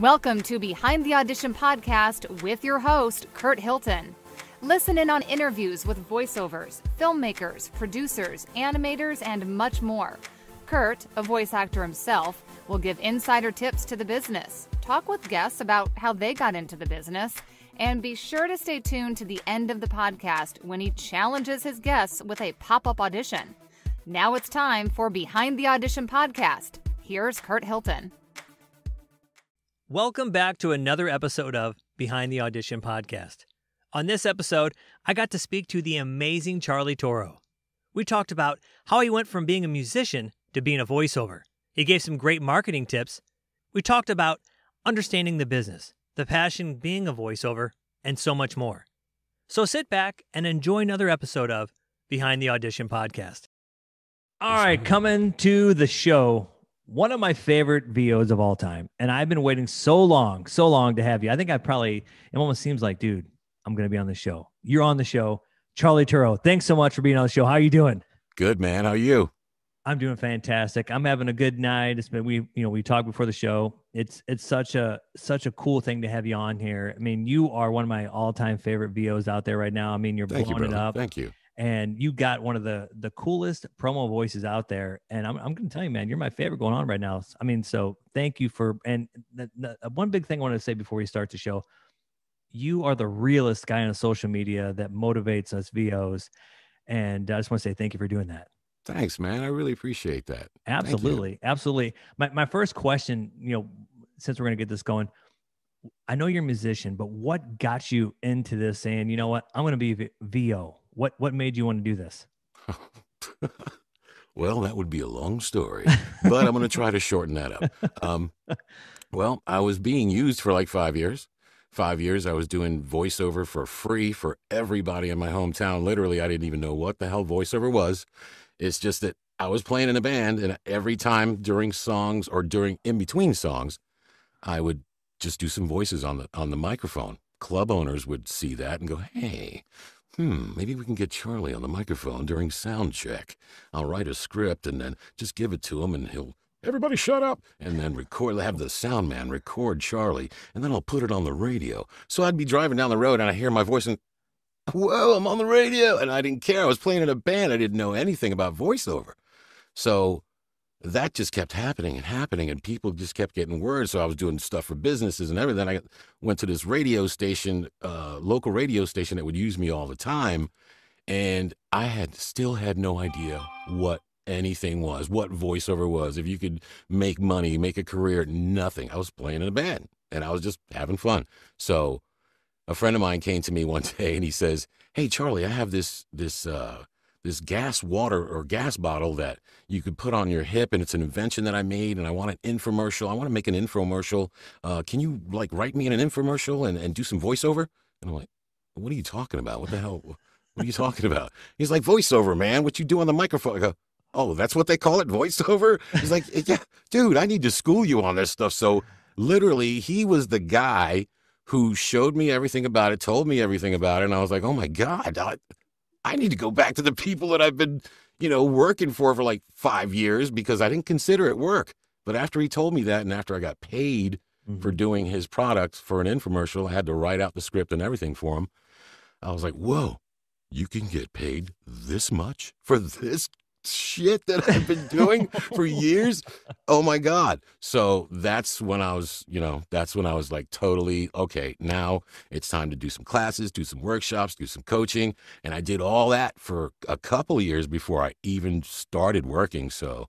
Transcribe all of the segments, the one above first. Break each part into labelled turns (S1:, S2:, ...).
S1: Welcome to Behind the Audition podcast with your host, Kurt Hilton. Listen in on interviews with voiceovers, filmmakers, producers, animators, and much more. Kurt, a voice actor himself, will give insider tips to the business, talk with guests about how they got into the business, and be sure to stay tuned to the end of the podcast when he challenges his guests with a pop up audition. Now it's time for Behind the Audition podcast. Here's Kurt Hilton.
S2: Welcome back to another episode of Behind the Audition podcast. On this episode, I got to speak to the amazing Charlie Turo. We talked about how he went from being a musician to being a voiceover. He gave some great marketing tips. We talked about understanding the business, the passion being a voiceover, and so much more. So sit back and enjoy another episode of Behind the Audition podcast. All right, coming to the show one of my favorite VOs of all time. And I've been waiting so long, so long to have you. I think I probably, it almost seems like, dude, I'm going to be on the show. You're on the show. Charlie Turo, thanks so much for being on the show. How are you doing?
S3: Good, man. How are you?
S2: I'm doing fantastic. I'm having a good night. It's been we you know we talked before the show. It's it's such a such a cool thing to have you on here. I mean, you are one of my all time favorite VOs out there right now. I mean, you're
S3: Thank
S2: blowing
S3: you,
S2: it up.
S3: Thank you.
S2: And you got one of the the coolest promo voices out there. And i'm, I'm gonna tell you man you're my favorite going on right now. I mean so thank you for and the, the, uh, one big thing i want to say before we start the show you are the realest guy on social media that motivates us vos and i just want to say thank you for doing that.
S3: Thanks, man. I really appreciate that.
S2: Absolutely. Absolutely. My, my first question you know since we're gonna get this going i know you're a musician but what got you into this saying you know what? I'm gonna be v- vo what what made you want to do this
S3: well, that would be a long story, but I'm going to try to shorten that up. Um, well, I was being used for like five years. Five years, I was doing voiceover for free for everybody in my hometown. Literally, I didn't even know what the hell voiceover was. It's just that I was playing in a band, and every time during songs or during in between songs, I would just do some voices on the on the microphone. Club owners would see that and go, "Hey, hmm, maybe we can get Charlie on the microphone during sound check. I'll write a script and then just give it to him, and he'll." Everybody shut up and then record have the sound man record Charlie and then I'll put it on the radio. So I'd be driving down the road and I hear my voice and whoa, I'm on the radio. And I didn't care. I was playing in a band. I didn't know anything about voiceover. So that just kept happening and happening, and people just kept getting word. So I was doing stuff for businesses and everything. I went to this radio station, uh, local radio station that would use me all the time, and I had still had no idea what anything was, what voiceover was. If you could make money, make a career, nothing. I was playing in a band, and I was just having fun. So a friend of mine came to me one day and he says, "Hey Charlie, I have this this uh this gas water or gas bottle that you could put on your hip and it's an invention that I made and I want an infomercial. I want to make an infomercial. Uh can you like write me in an infomercial and, and do some voiceover?" And I'm like, "What are you talking about? What the hell? What are you talking about?" He's like, "Voiceover, man. What you do on the microphone?" I go, "Oh, that's what they call it, voiceover?" He's like, "Yeah, dude, I need to school you on this stuff." So literally, he was the guy who showed me everything about it, told me everything about it, and I was like, "Oh my god, I, I need to go back to the people that I've been, you know, working for for like five years because I didn't consider it work." But after he told me that, and after I got paid for mm-hmm. doing his product for an infomercial, I had to write out the script and everything for him. I was like, "Whoa, you can get paid this much for this shit that I've been doing for years. Oh my God. So that's when I was, you know, that's when I was like totally, okay, now it's time to do some classes, do some workshops, do some coaching. And I did all that for a couple of years before I even started working. So,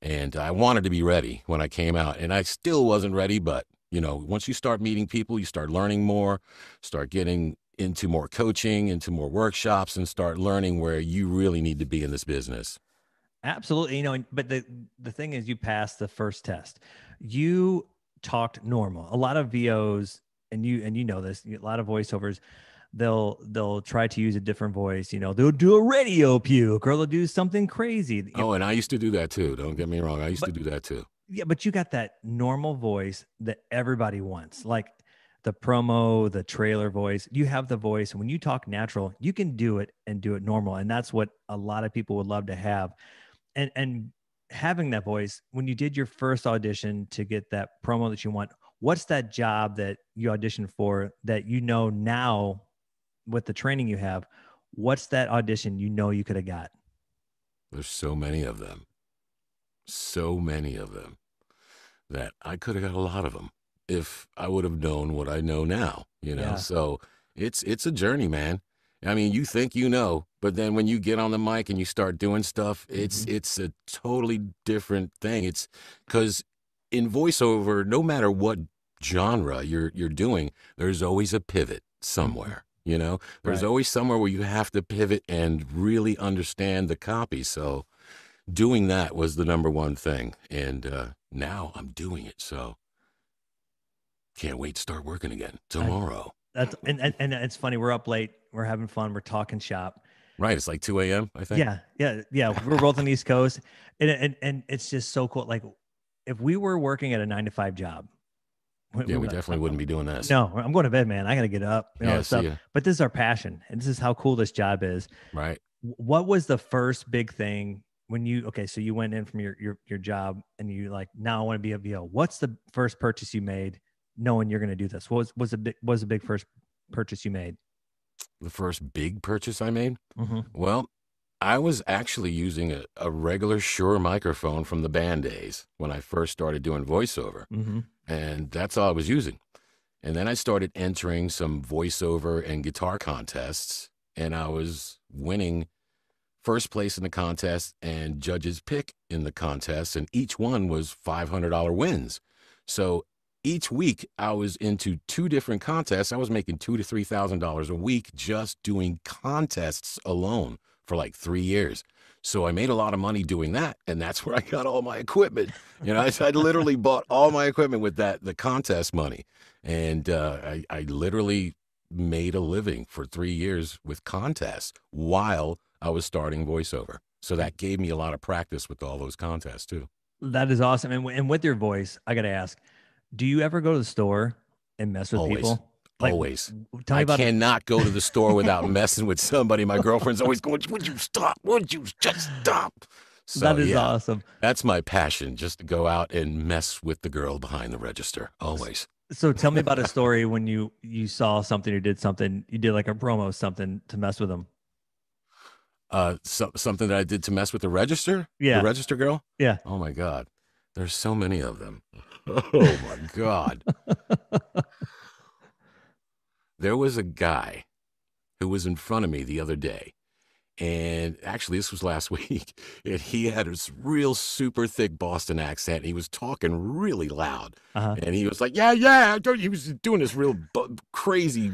S3: and I wanted to be ready when I came out. And I still wasn't ready, but, you know, once you start meeting people, you start learning more, start getting into more coaching, into more workshops, and start learning where you really need to be in this business.
S2: Absolutely. You know, but the the thing is you passed the first test. You talked normal. A lot of VOs and you and you know this, a lot of voiceovers, they'll they'll try to use a different voice, you know, they'll do a radio puke or they'll do something crazy. You know,
S3: Oh, and I used to do that too. Don't get me wrong. I used to do that too.
S2: yeah, but you got that normal voice that everybody wants. Like the promo, the trailer voice. You have the voice. When you talk natural, you can do it and do it normal. And that's what a lot of people would love to have. And and having that voice, when you did your first audition to get that promo that you want, what's that job that you auditioned for that you know now with the training you have what's that audition you know you could have got
S3: there's so many of them so many of them that i could have got a lot of them if i would have known what i know now you know yeah. so it's it's a journey man i mean you think you know but then when you get on the mic and you start doing stuff it's mm-hmm. it's a totally different thing it's because in voiceover no matter what genre you're you're doing, there's always a pivot somewhere. You know, there's right. always somewhere where you have to pivot and really understand the copy. So, doing that was the number one thing, and uh, now I'm doing it. So, can't wait to start working again tomorrow.
S2: I, that's and, and and it's funny. We're up late. We're having fun. We're talking shop.
S3: Right. It's like 2 a.m. I think.
S2: Yeah. Yeah. Yeah. We're both on the East Coast, and, and and it's just so cool. Like, if we were working at a nine to five job,
S3: yeah, we definitely wouldn't be doing this.
S2: No, I'm going to bed, man. I got to get up. You know, yeah, stuff. But this is our passion, and this is how cool this job is.
S3: Right.
S2: What was the first big thing when you? Okay, so you went in from your your your job, and you like now I want to be a VO. What's the first purchase you made, knowing you're going to do this? What was was a big was a big first purchase you made?
S3: The first big purchase I made. Mm-hmm. Well, I was actually using a, a regular Shure microphone from the band days when I first started doing voiceover. Mm-hmm. And that's all I was using. And then I started entering some voiceover and guitar contests, and I was winning first place in the contest and judges pick in the contest, and each one was $500 wins. So each week I was into two different contests. I was making two to three thousand dollars a week just doing contests alone for like three years. So I made a lot of money doing that, and that's where I got all my equipment. You know, I, I literally bought all my equipment with that the contest money, and uh, I, I literally made a living for three years with contests while I was starting voiceover. So that gave me a lot of practice with all those contests too.
S2: That is awesome. And, and with your voice, I got to ask, do you ever go to the store and mess with
S3: Always.
S2: people?
S3: Like, always. Tell me I about cannot go to the store without messing with somebody. My girlfriend's always going, Would you stop? Would you just stop?
S2: So, that is yeah, awesome.
S3: That's my passion, just to go out and mess with the girl behind the register. Always.
S2: So tell me about a story when you you saw something or did something, you did like a promo something to mess with them.
S3: Uh, so, something that I did to mess with the register.
S2: Yeah,
S3: the register girl.
S2: Yeah.
S3: Oh my god, there's so many of them. Oh my god. There was a guy who was in front of me the other day. And actually, this was last week. And he had this real super thick Boston accent. He was talking really loud. Uh-huh. And he was like, Yeah, yeah. He was doing this real bu- crazy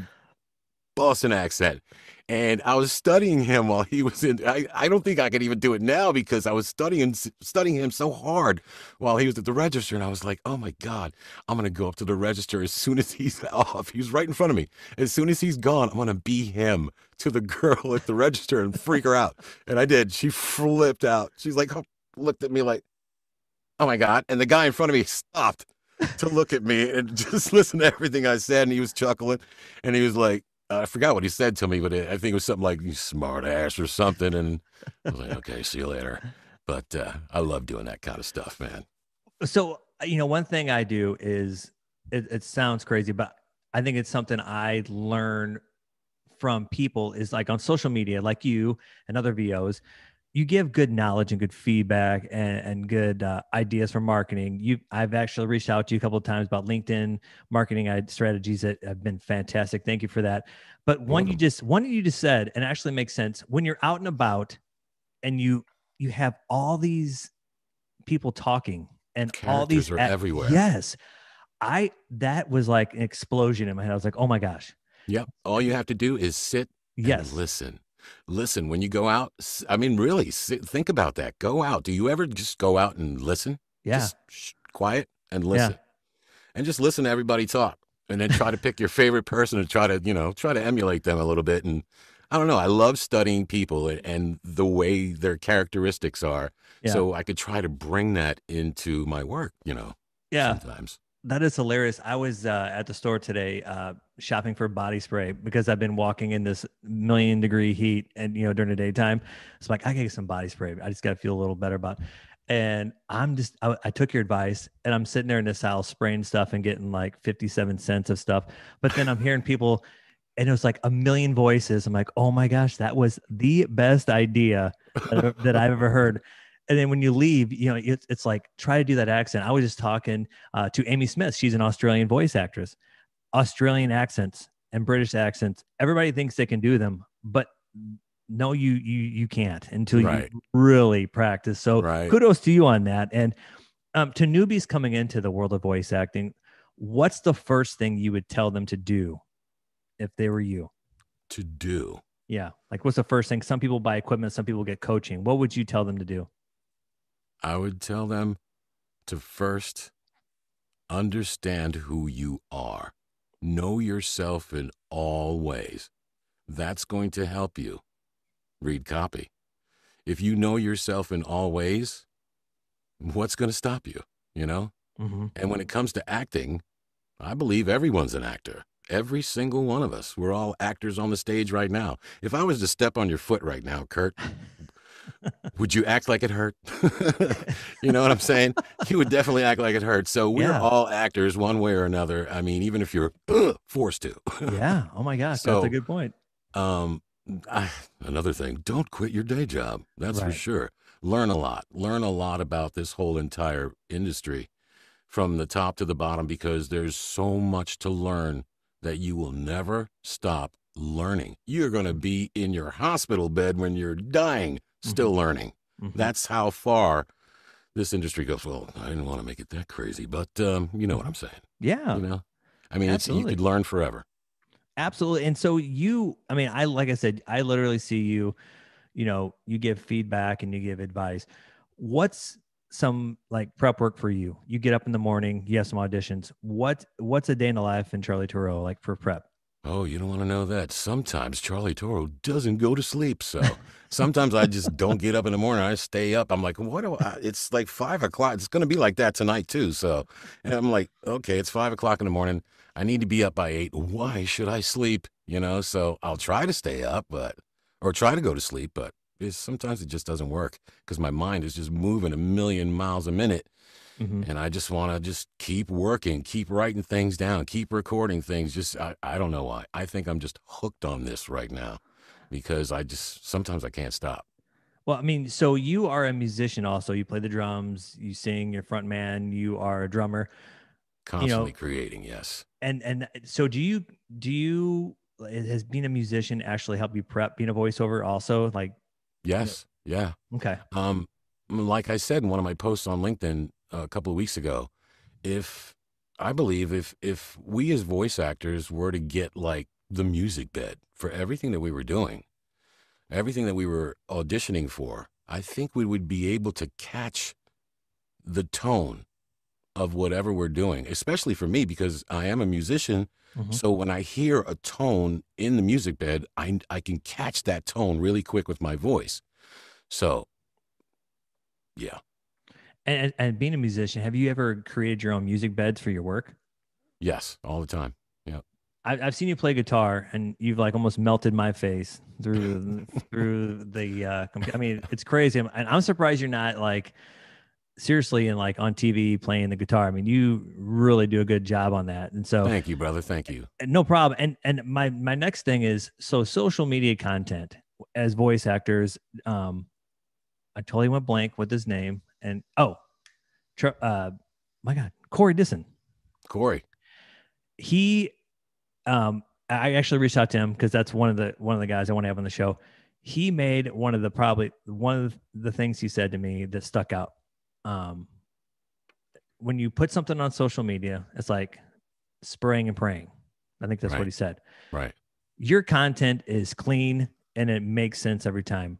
S3: Boston accent. And I was studying him while he was in. I, I don't think I could even do it now because I was studying studying him so hard while he was at the register. And I was like, oh my God, I'm going to go up to the register as soon as he's off. He's right in front of me. As soon as he's gone, I'm going to be him to the girl at the register and freak her out. And I did. She flipped out. She's like, oh, looked at me like, oh my God. And the guy in front of me stopped to look at me and just listen to everything I said. And he was chuckling. And he was like, I forgot what he said to me, but I think it was something like "you smart ass" or something. And I was like, "Okay, see you later." But uh, I love doing that kind of stuff, man.
S2: So you know, one thing I do is it, it sounds crazy, but I think it's something I learn from people is like on social media, like you and other VOs you give good knowledge and good feedback and, and good uh, ideas for marketing. You, I've actually reached out to you a couple of times about LinkedIn marketing strategies that have been fantastic. Thank you for that. But one you just one you just said, and actually makes sense when you're out and about, and you you have all these people talking and
S3: Characters
S2: all these
S3: are everywhere.
S2: Yes, I that was like an explosion in my head. I was like, oh my gosh.
S3: Yep. All you have to do is sit. Yes. listen listen when you go out i mean really think about that. Go out. Do you ever just go out and listen?
S2: Yeah.
S3: Just sh- quiet and listen. Yeah. and just listen to everybody talk and then try to pick your favorite person and try to you know try to emulate them a little bit. And i don't know i love studying people and, and the way their characteristics are. Yeah. so i could try to bring that into my work you know
S2: yeah.
S3: sometimes
S2: that is hilarious. I was uh, at the store today uh, shopping for body spray because I've been walking in this million degree heat and, you know, during the daytime. It's like, I gotta get some body spray. I just got to feel a little better about it. And I'm just, I, I took your advice and I'm sitting there in this aisle spraying stuff and getting like 57 cents of stuff. But then I'm hearing people, and it was like a million voices. I'm like, oh my gosh, that was the best idea that I've ever heard. And then when you leave, you know, it's, it's like try to do that accent. I was just talking uh, to Amy Smith. She's an Australian voice actress. Australian accents and British accents. Everybody thinks they can do them, but no, you you you can't until
S3: Right.
S2: you really practice. So
S3: Right.
S2: kudos to you on that. And um, to newbies coming into the world of voice acting, what's the first thing you would tell them to do if they were you?
S3: To do.
S2: Yeah, like what's the first thing? Some people buy equipment, some people get coaching. What would you tell them to do?
S3: I would tell them to first understand who you are. Know yourself in all ways. That's going to help you. Read copy. If you know yourself in all ways, what's going to stop you? You know?
S2: Mm-hmm.
S3: And when it comes to acting, I believe everyone's an actor. Every single one of us. We're all actors on the stage right now. If I was to step on your foot right now, Kurt, would you act like it hurt? you know what I'm saying? You would definitely act like it hurt. So we're
S2: Yeah.
S3: all actors one way or another. I mean, even if you're uh, forced to.
S2: Yeah. Oh my gosh, that's a good point.
S3: Um, I, another thing, don't quit your day job. That's for sure. Learn a lot. Learn a lot about this whole entire industry from the top to the bottom because there's so much to learn that you will never stop learning. You're going to be in your hospital bed when you're dying, still learning.
S2: Mhm.
S3: That's how far this industry goes. Well, I didn't want to make it that crazy, but um, you know what I'm saying.
S2: Yeah.
S3: You know, I mean, it's, you could learn forever.
S2: Absolutely. And so you, I mean, I like I said, I literally see you, you know, you give feedback and you give advice. What's some like prep work for you? You get up in the morning, you have some auditions. What what's a day in the life in Charlie Turo like for prep?
S3: Oh, you don't want to know that. Sometimes Charlie Turo doesn't go to sleep. So sometimes I just don't get up in the morning. I stay up. I'm like, what do I? It's like five o'clock. It's going to be like that tonight, too. So, and I'm like, okay, it's five o'clock in the morning. I need to be up by eight. Why should I sleep? You know, so I'll try to stay up, but, or try to go to sleep, but sometimes it just doesn't work because my mind is just moving a million miles a minute.
S2: Mhm.
S3: And I just want to just keep working, keep writing things down, keep recording things. Just, I, I don't know why. I think I'm just hooked on this right now because I just, sometimes I can't stop.
S2: Well, I mean, so you are a musician also. You play the drums, you sing, you're front man, you are a drummer.
S3: Constantly creating, yes.
S2: And and so do you do you has being a musician actually helped you prep being a voiceover also? Like
S3: Yes. Yeah.
S2: okay.
S3: Um, like I said in one of my posts on LinkedIn a couple of weeks ago, if I believe if if we as voice actors were to get like the music bed for everything that we were doing, everything that we were auditioning for, I think we would be able to catch the tone of whatever we're doing, especially for me because I am a musician.
S2: Mhm.
S3: So when I hear a tone in the music bed, I I can catch that tone really quick with my voice. So yeah.
S2: And, and being a musician, have you ever created your own music beds for your work?
S3: Yes, all the time. Yeah.
S2: I, I've seen you play guitar, and you've like almost melted my face through through the. Uh, I mean, it's crazy, I'm- and I'm surprised you're not like seriously and like on TV playing the guitar. I mean, you really do a good job on that, and so
S3: Thank you, brother. Thank you.
S2: no problem. And and my my next thing is so social media content as voice actors. Um, I totally went blank with his name, and oh, uh, my God, Corey Disson.
S3: Corey.
S2: he um i actually reached out to him because that's one of the one of the guys i want to have on the show he made one of the probably one of the things he said to me that stuck out um when you put something on social media it's like spraying and praying i think that's what he said
S3: Right.
S2: your content is clean and it makes sense every time.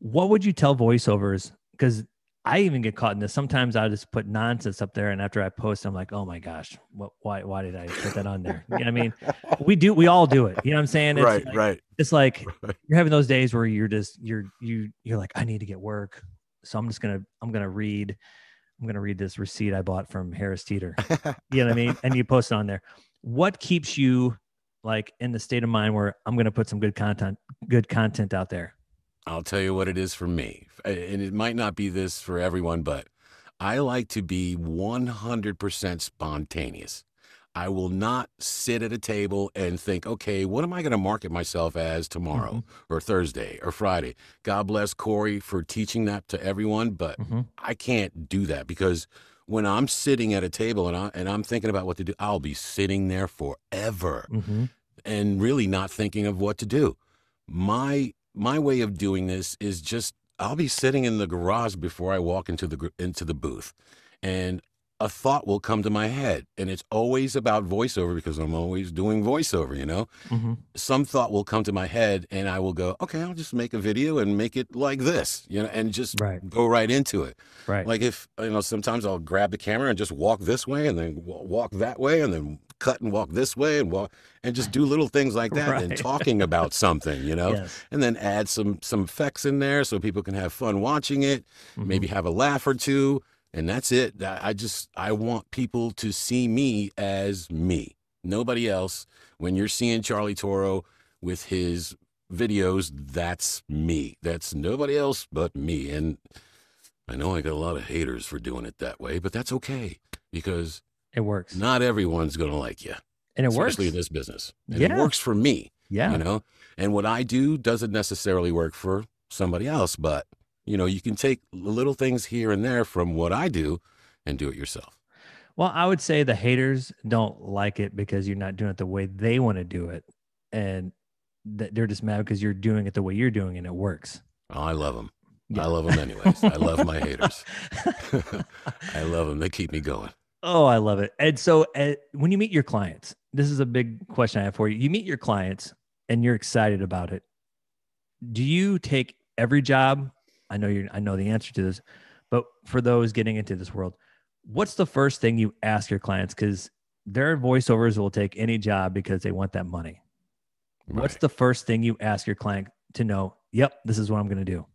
S2: What would you tell voiceovers? Because I even get caught in this. Sometimes I just put nonsense up there, and after I post, I'm like, "Oh my gosh, what? Why? Why did I put that on there?" You know what I mean? We do. We all do it. You know what I'm saying? It's
S3: right,
S2: like,
S3: right.
S2: It's like
S3: Right.
S2: you're having those days where you're just you're you you're like, I need to get work, so I'm just gonna I'm gonna read. I'm gonna read this receipt I bought from Harris Teeter. You know what I mean? And you post it on there. What keeps you like in the state of mind where I'm going to put some good content, good content out there?
S3: I'll tell you what it is for me. And it might not be this for everyone, but I like to be 100% spontaneous. I will not sit at a table and think, okay, what am I going to market myself as tomorrow
S2: Mm-hmm.
S3: or Thursday or Friday? God bless Corey for teaching that to everyone, but
S2: Mhm.
S3: I can't do that because when I'm sitting at a table and, I, and I'm thinking about what to do, I'll be sitting there forever
S2: Mhm.
S3: and really not thinking of what to do. My my way of doing this is just I'll be sitting in the garage before I walk into the into the booth, and a thought will come to my head, and it's always about voiceover because I'm always doing voiceover. You know,
S2: Mhm.
S3: some thought will come to my head, and I will go, okay, I'll just make a video and make it like this, you know, and just
S2: Right.
S3: go right into it.
S2: Right.
S3: Like if you know, sometimes I'll grab the camera and just walk this way, and then walk that way, and then cut and walk this way, and walk and just do little things like that, and talking about something, you know,
S2: Yes.
S3: and then add some some effects in there so people can have fun watching it,
S2: Mhm.
S3: maybe have a laugh or two, and that's it. I just I want people to see me as me, nobody else. When you're seeing Charlie Turo with his videos, that's me. That's nobody else but me. And I know I got a lot of haters for doing it that way, but that's okay because
S2: It works.
S3: not everyone's going to like you,
S2: and it works.
S3: especially in this business. And it works for me,
S2: yeah.
S3: you know? And what I do doesn't necessarily work for somebody else, but you know, you can take little things here and there from what I do and do it yourself.
S2: Well, I would say the haters don't like it because you're not doing it the way they want to do it. And th- they're just mad because you're doing it the way you're doing it and it works.
S3: Oh, I love them.
S2: Yeah.
S3: I love them anyways. I love my haters. I love them. They keep me going.
S2: Oh, I love it. And so, uh, when you meet your clients, this is a big question I have for you. You meet your clients and you're excited about it. Do you take every job? I know you. I know the answer to this, but for those getting into this world, what's the first thing you ask your clients? Because their voiceovers will take any job because they want that money. What's the first thing you ask your client to know? Yep, this is what I'm going to do.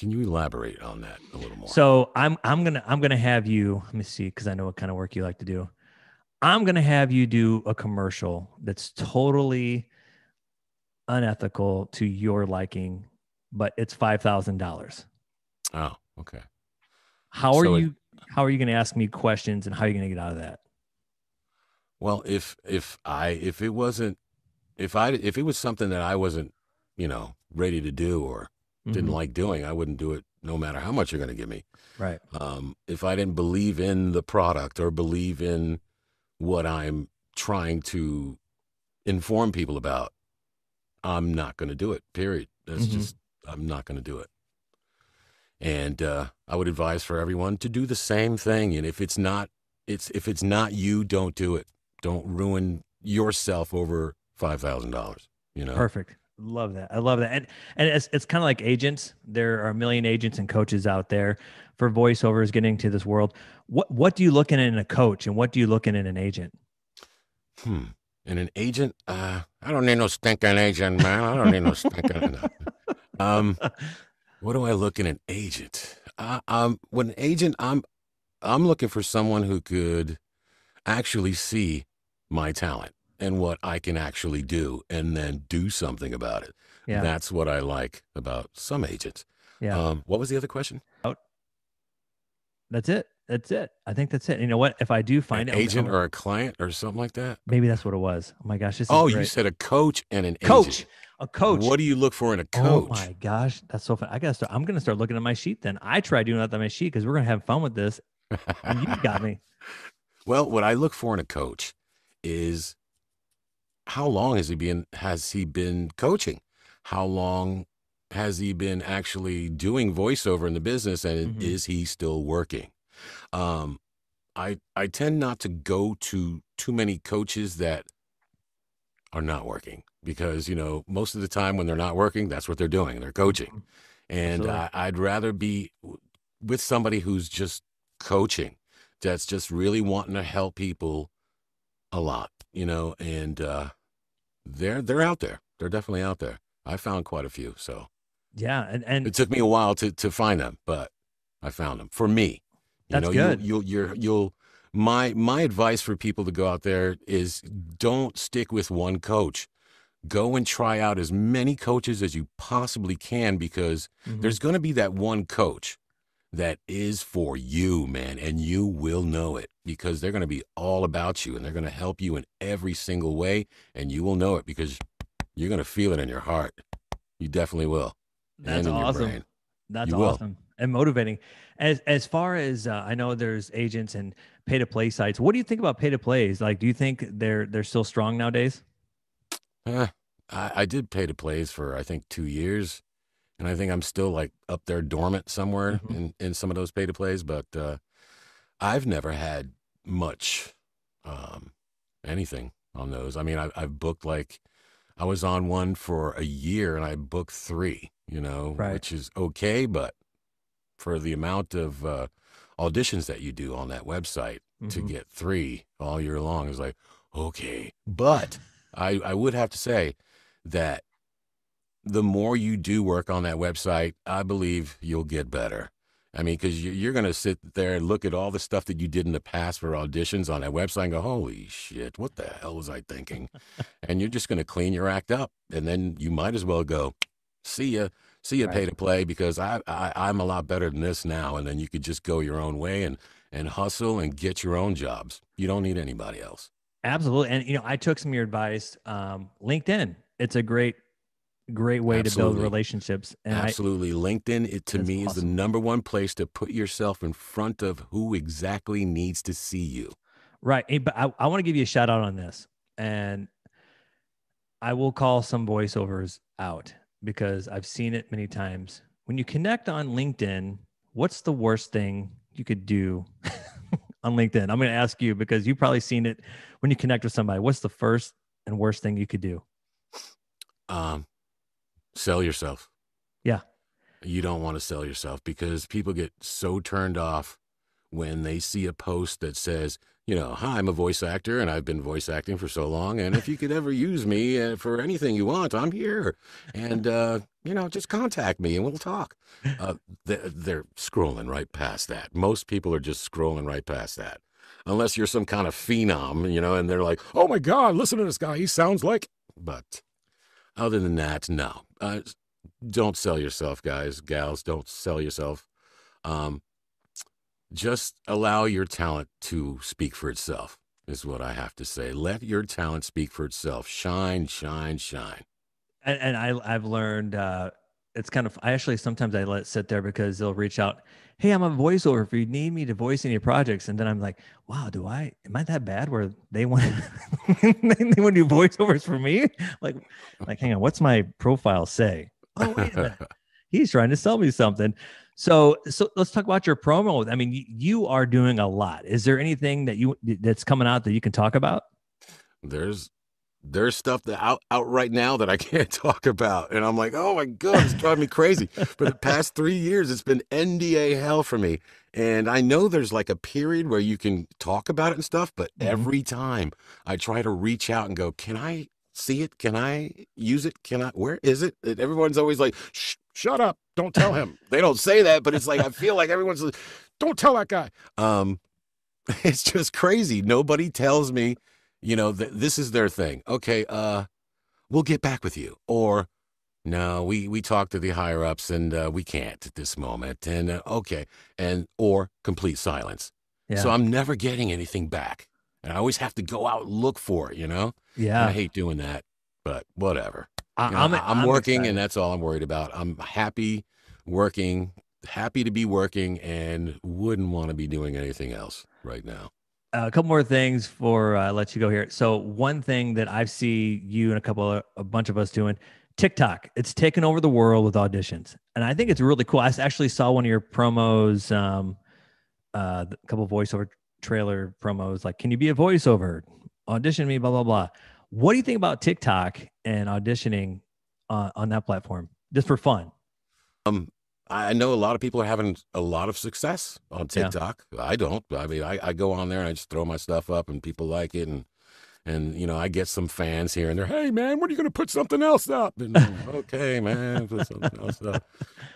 S3: Can you elaborate on that a little more?
S2: So I'm I'm gonna I'm gonna have you let me see because I know what kind of work you like to do. I'm gonna have you do a commercial that's totally unethical to your liking, but it's five thousand dollars.
S3: oh, okay.
S2: How are
S3: So it-
S2: you how are you gonna ask me questions and how are you gonna get out of that?
S3: Well, if if I if it wasn't if I if it was something that I wasn't, you know, ready to do or didn't
S2: Mhm.
S3: like doing, I wouldn't do it no matter how much you're going to give me.
S2: Right.
S3: Um, if I didn't believe in the product or believe in what I'm trying to inform people about, I'm not going to do it. Period. That's
S2: Mhm.
S3: just I'm not going to do it. And uh, I would advise for everyone to do the same thing. And if it's not, it's if it's not you, don't do it. Don't ruin yourself over five thousand dollars. You know.
S2: Perfect. Love that. I love that. And and it's it's kind of like agents. There are a million agents and coaches out there for voiceovers getting to this world. What what do you look in in a coach and what do you look in in an agent?
S3: Hmm. And an agent, uh, I don't need no stinking agent, man. I don't need no stinking. no. Um, what do I look in an agent? Uh, um, when an agent, I'm, I'm looking for someone who could actually see my talent and what I can actually do, and then do something about it.
S2: Yeah.
S3: That's what I like about some agents.
S2: Yeah.
S3: Um, what was the other question?
S2: That's it. That's it. I think that's it. You know what? If I do find
S3: An
S2: it,
S3: agent
S2: I'm-
S3: or a client or something like that?
S2: maybe that's what it was. Oh my gosh, this is
S3: Oh, you said a coach and an
S2: coach,
S3: agent.
S2: a coach.
S3: What do you look for in a coach?
S2: Oh my gosh, that's so fun. I gotta start. I'm gonna start looking at my sheet. Then I try doing that on my sheet because we're gonna have fun with this. You got me.
S3: Well, what I look for in a coach is how long has he been has he been coaching? How long has he been actually doing voiceover in the business and
S2: Mhm.
S3: is he still working? Um I I tend not to go to too many coaches that are not working because, you know, most of the time when they're not working, that's what they're doing. They're coaching. And
S2: Absolutely.
S3: I, I'd rather be with somebody who's just coaching, that's just really wanting to help people a lot, you know, and uh, they're they're out there. They're definitely out there. I found quite a few, so
S2: Yeah, and and
S3: it took me a while to to find them, but I found them for me. You
S2: That's
S3: know,
S2: good.
S3: You'll, you'll you're you'll my my advice for people to go out there is don't stick with one coach. Go and try out as many coaches as you possibly can because
S2: Mhm.
S3: there's going to be that one coach that is for you, man, and you will know it because they're going to be all about you and they're going to help you in every single way, and you will know it because you're going to feel it in your heart. You definitely will.
S2: That's awesome. That's you awesome will. and motivating. As as far as uh, I know, there's agents and pay to play sites. What do you think about pay to plays? Like, do you think they're they're still strong nowadays?
S3: Uh, I, I did pay to plays for I think two years, and I think I'm still like up there dormant somewhere mm-hmm. in in some of those pay to plays. But uh, I've never had much um, anything on those. I mean, I, I've booked like I was on one for a year, and I booked three. You know, right. which is okay, but for the amount of uh, auditions that you do on that website mm-hmm. to get three all year long is like okay. But I I would have to say that the more you do work on that website, I believe you'll get better. I mean, because you're going to sit there and look at all the stuff that you did in the past for auditions on that website and go, holy shit, what the hell was I thinking? and you're just going to clean your act up. And then you might as well go, see ya, see ya right. pay to play because I, I, I'm a lot better than this now. And then you could just go your own way and, and hustle and get your own jobs. You don't need anybody else.
S2: Absolutely. And, you know, I took some of your advice. Um, LinkedIn, it's a great great way Absolutely. to build relationships.
S3: And Absolutely. I, LinkedIn, it to me awesome. is the number one place to put yourself in front of who exactly needs to see you.
S2: Right. But I, I want to give you a shout out on this. And I will call some voiceovers out because I've seen it many times. When you connect on LinkedIn, what's the worst thing you could do on LinkedIn? I'm going to ask you because you've probably seen it when you connect with somebody. What's the first and worst thing you could do?
S3: Um, sell yourself.
S2: Yeah.
S3: You don't want to sell yourself because people get so turned off when they see a post that says, you know, hi, I'm a voice actor and I've been voice acting for so long. And if you could ever use me uh, for anything you want, I'm here. And, uh, you know, just contact me and we'll talk. Uh, they're, they're scrolling right past that. Most people are just scrolling right past that. Unless you're some kind of phenom, you know, and they're like, oh my God, listen to this guy. He sounds like. But other than that, no. Uh, don't sell yourself, guys, gals. Don't sell yourself. Um, just allow your talent to speak for itself, is what I have to say. Let your talent speak for itself. Shine, shine, shine.
S2: And, and I, I've learned uh, it's kind of, I actually sometimes I let it sit there because they'll reach out hey, I'm a voiceover if you need me to voice any projects. And then I'm like, wow, do I, am I that bad where they want, they want to do voiceovers for me? Like, like, hang on, what's my profile say? Oh, wait a minute. He's trying to sell me something. So, so let's talk about your promo. I mean, you are doing a lot. Is there anything that you, that's coming out that you can talk about?
S3: There's there's stuff that out, out right now that I can't talk about. And I'm like, oh my God, it's driving me crazy. For the past three years, it's been NDA hell for me. And I know there's like a period where you can talk about it and stuff, but mm-hmm. every time I try to reach out and go, can I see it? Can I use it? Can I, where is it? And everyone's always like, Shh, shut up. Don't tell him. they don't say that, but it's like, I feel like everyone's like, don't tell that guy. Um, it's just crazy. Nobody tells me you know, th- this is their thing. Okay, uh, we'll get back with you. Or, no, we, we talked to the higher ups and uh, we can't at this moment. And uh, okay, and or complete silence. Yeah. So I'm never getting anything back, and I always have to go out and look for it. You know.
S2: Yeah.
S3: And I hate doing that, but whatever. I, you know, I'm, I'm, I'm working, excited. and that's all I'm worried about. I'm happy working, happy to be working, and wouldn't want to be doing anything else right now
S2: a couple more things for uh, let you go here. So one thing that I see you and a couple of, a bunch of us doing TikTok. It's taken over the world with auditions, and I think it's really cool. I actually saw one of your promos, um, uh, a couple voiceover trailer promos. Like, can you be a voiceover? Audition me, blah blah blah. What do you think about TikTok and auditioning uh, on that platform, just for fun?
S3: Um, I know a lot of people are having a lot of success on TikTok. Yeah. I don't. I mean, I, I go on there and I just throw my stuff up, and people like it, and and you know, I get some fans here and there. Hey, man, when are you going to put something else up? And okay, man, put something else up.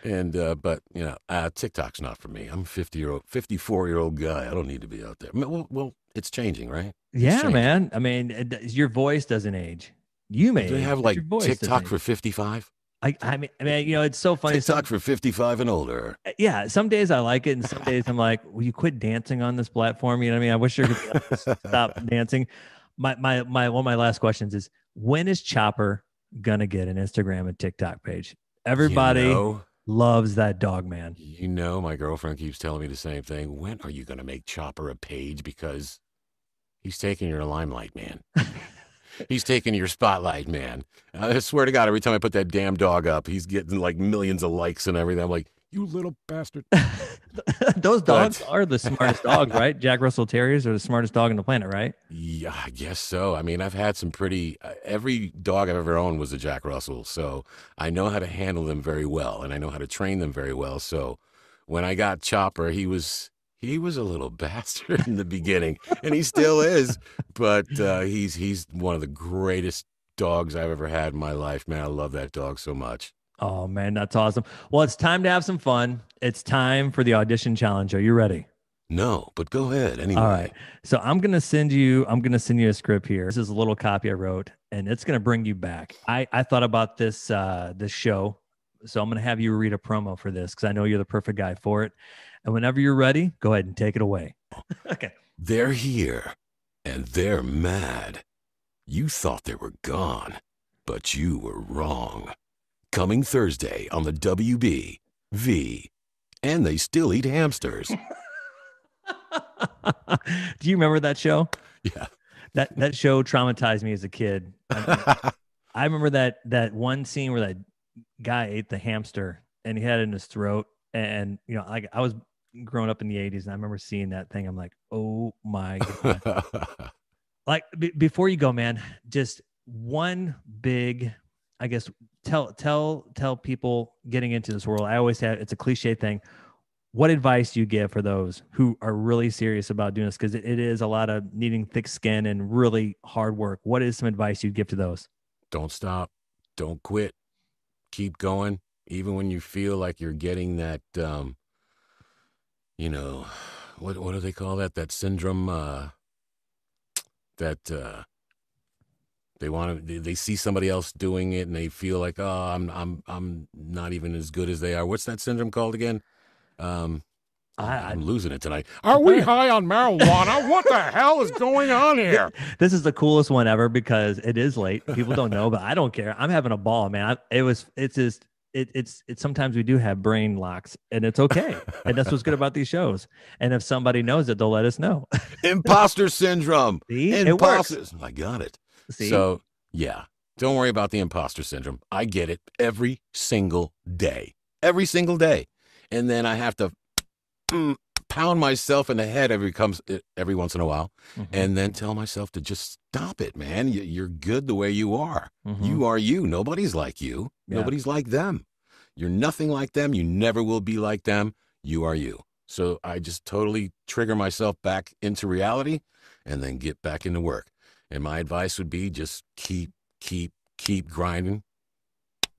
S3: And uh, but you know, uh, TikTok's not for me. I'm a fifty year old, fifty four year old guy. I don't need to be out there. Well, well it's changing, right?
S2: It's yeah, changing. man. I mean, it, your voice doesn't age. You may.
S3: Do they have like TikTok for fifty five?
S2: I, I mean, I mean, you know, it's so funny.
S3: TikTok for 55 and older.
S2: yeah, some days I like it, and some days I'm like, "Will you quit dancing on this platform?" You know what I mean? I wish you could stop dancing. My my my one of my last questions is: When is Chopper gonna get an Instagram and TikTok page? Everybody
S3: You know,
S2: loves that dog man.
S3: you know, my girlfriend keeps telling me the same thing. When are you going to make Chopper a page? Because he's taking your limelight, man. he's taking your spotlight, man. I swear to God, every time I put that damn dog up, he's getting like millions of likes and everything. I'm like, you little bastard.
S2: Those dogs
S3: But-
S2: are the smartest dogs, right? Jack Russell Terriers are the smartest dog on the planet, right?
S3: Yeah, I guess so. I mean, I've had some pretty. Uh, every dog I've ever owned was a Jack Russell, so I know how to handle them very well, and I know how to train them very well. So, when I got Chopper, he was he was a little bastard in the beginning, and he still is. But uh, he's he's one of the greatest dogs I've ever had in my life, man. I love that dog so much.
S2: Oh man, that's awesome. Well, it's time to have some fun. It's time for the audition challenge. Are you ready?
S3: No, but go ahead anyway.
S2: All right. So I'm gonna send you. I'm gonna send you a script here. This is a little copy I wrote, and it's gonna bring you back. I I thought about this uh this show, so I'm gonna have you read a promo for this because I know you're the perfect guy for it. And whenever you're ready, go ahead and take it away. okay.
S3: They're here, and they're mad. You thought they were gone, but you were wrong. Coming Thursday on the WB, V, and they still eat hamsters.
S2: Do you remember that show?
S3: Yeah.
S2: That that show traumatized me as a kid. I, I remember that that one scene where that guy ate the hamster and he had it in his throat. And you know, like I was growing up in the '80s, and I remember seeing that thing. I'm like, oh my god! like b- before you go, man, just one big, I guess, tell tell tell people getting into this world. I always have it's a cliche thing. What advice do you give for those who are really serious about doing this? Because it, it is a lot of needing thick skin and really hard work. What is some advice you'd give to those?
S3: Don't stop. Don't quit. Keep going. Even when you feel like you're getting that, um, you know, what what do they call that? That syndrome. Uh, that uh, they want to. They, see somebody else doing it, and they feel like, oh, I'm I'm I'm not even as good as they are. What's that syndrome called again? Um,
S2: I- I-
S3: I'm losing it tonight. Are we high on marijuana? what the hell is going on here?
S2: This is the coolest one ever because it is late. People don't know, but I don't care. I'm having a ball, man. I, it was. It's just. It, it's it's sometimes we do have brain locks and it's okay and that's what's good about these shows and if somebody knows it they'll let us know
S3: Imposter syndrome.
S2: See? It works.
S3: Oh, I got it.
S2: See?
S3: So, yeah, don't worry about the imposter syndrome. I get it every single day. Every single day. And then I have to pound myself in the head every comes every once in a while
S2: Mhm.
S3: and then tell myself to just stop it, man. You- You're good the way you are.
S2: Mhm.
S3: You are you. Nobody's like you.
S2: Yeah.
S3: Nobody's like them. You're nothing like them. You never will be like them. You are you. So I just totally trigger myself back into reality and then get back into work. And my advice would be just keep, keep, keep grinding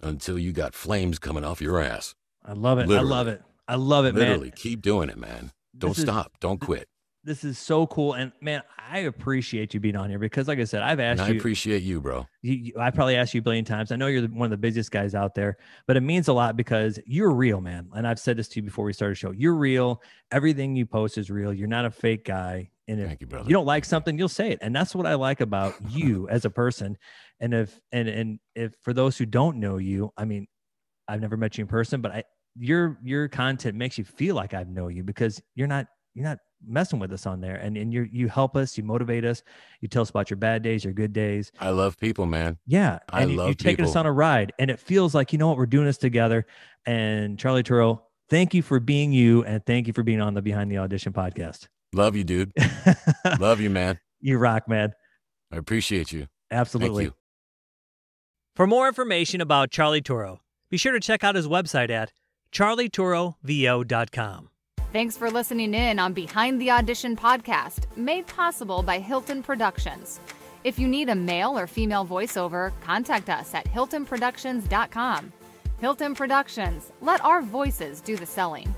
S3: until you got flames coming off your ass.
S2: I love it.
S3: Literally.
S2: I love it. I love it, man.
S3: Literally,
S2: man.
S3: keep doing it, man. Don't
S2: This is-
S3: stop. Don't quit.
S2: This is so cool, and man, I appreciate you being on here because, like I said, I've
S3: And
S2: asked
S3: I
S2: you,
S3: appreciate you, bro.
S2: you, I probably asked you a billion times. I know you're one of the busiest guys out there, but it means a lot because you're real, man. And I've said this to you before we started the show. You're real. Everything you post is real. You're not a fake guy. And if
S3: Thank you, brother.
S2: you don't like something, you'll say it. And that's what I like about you as a person. And if and and if for those who don't know you, I mean, I've never met you in person, but I your your content makes you feel like I know you because you're not you're not messing with us on there. And and you you help us, you motivate us, you tell us about your bad days, your good days.
S3: I love people, man.
S2: Yeah.
S3: I
S2: and you,
S3: love
S2: you taking us on a ride and it feels like, you know what, we're doing this together. And Charlie Turo, thank you for being you and thank you for being on the Behind the Audition podcast.
S3: Love you, dude. love you, man.
S2: you rock, man.
S3: I appreciate you.
S2: Absolutely.
S3: Thank you.
S2: For more information about Charlie Turo, be sure to check out his website at charlieturovo.com.
S1: Thanks for listening in on Behind the Audition podcast, made possible by Hilton Productions. If you need a male or female voiceover, contact us at hiltonproductions.com. Hilton Productions, let our voices do the selling.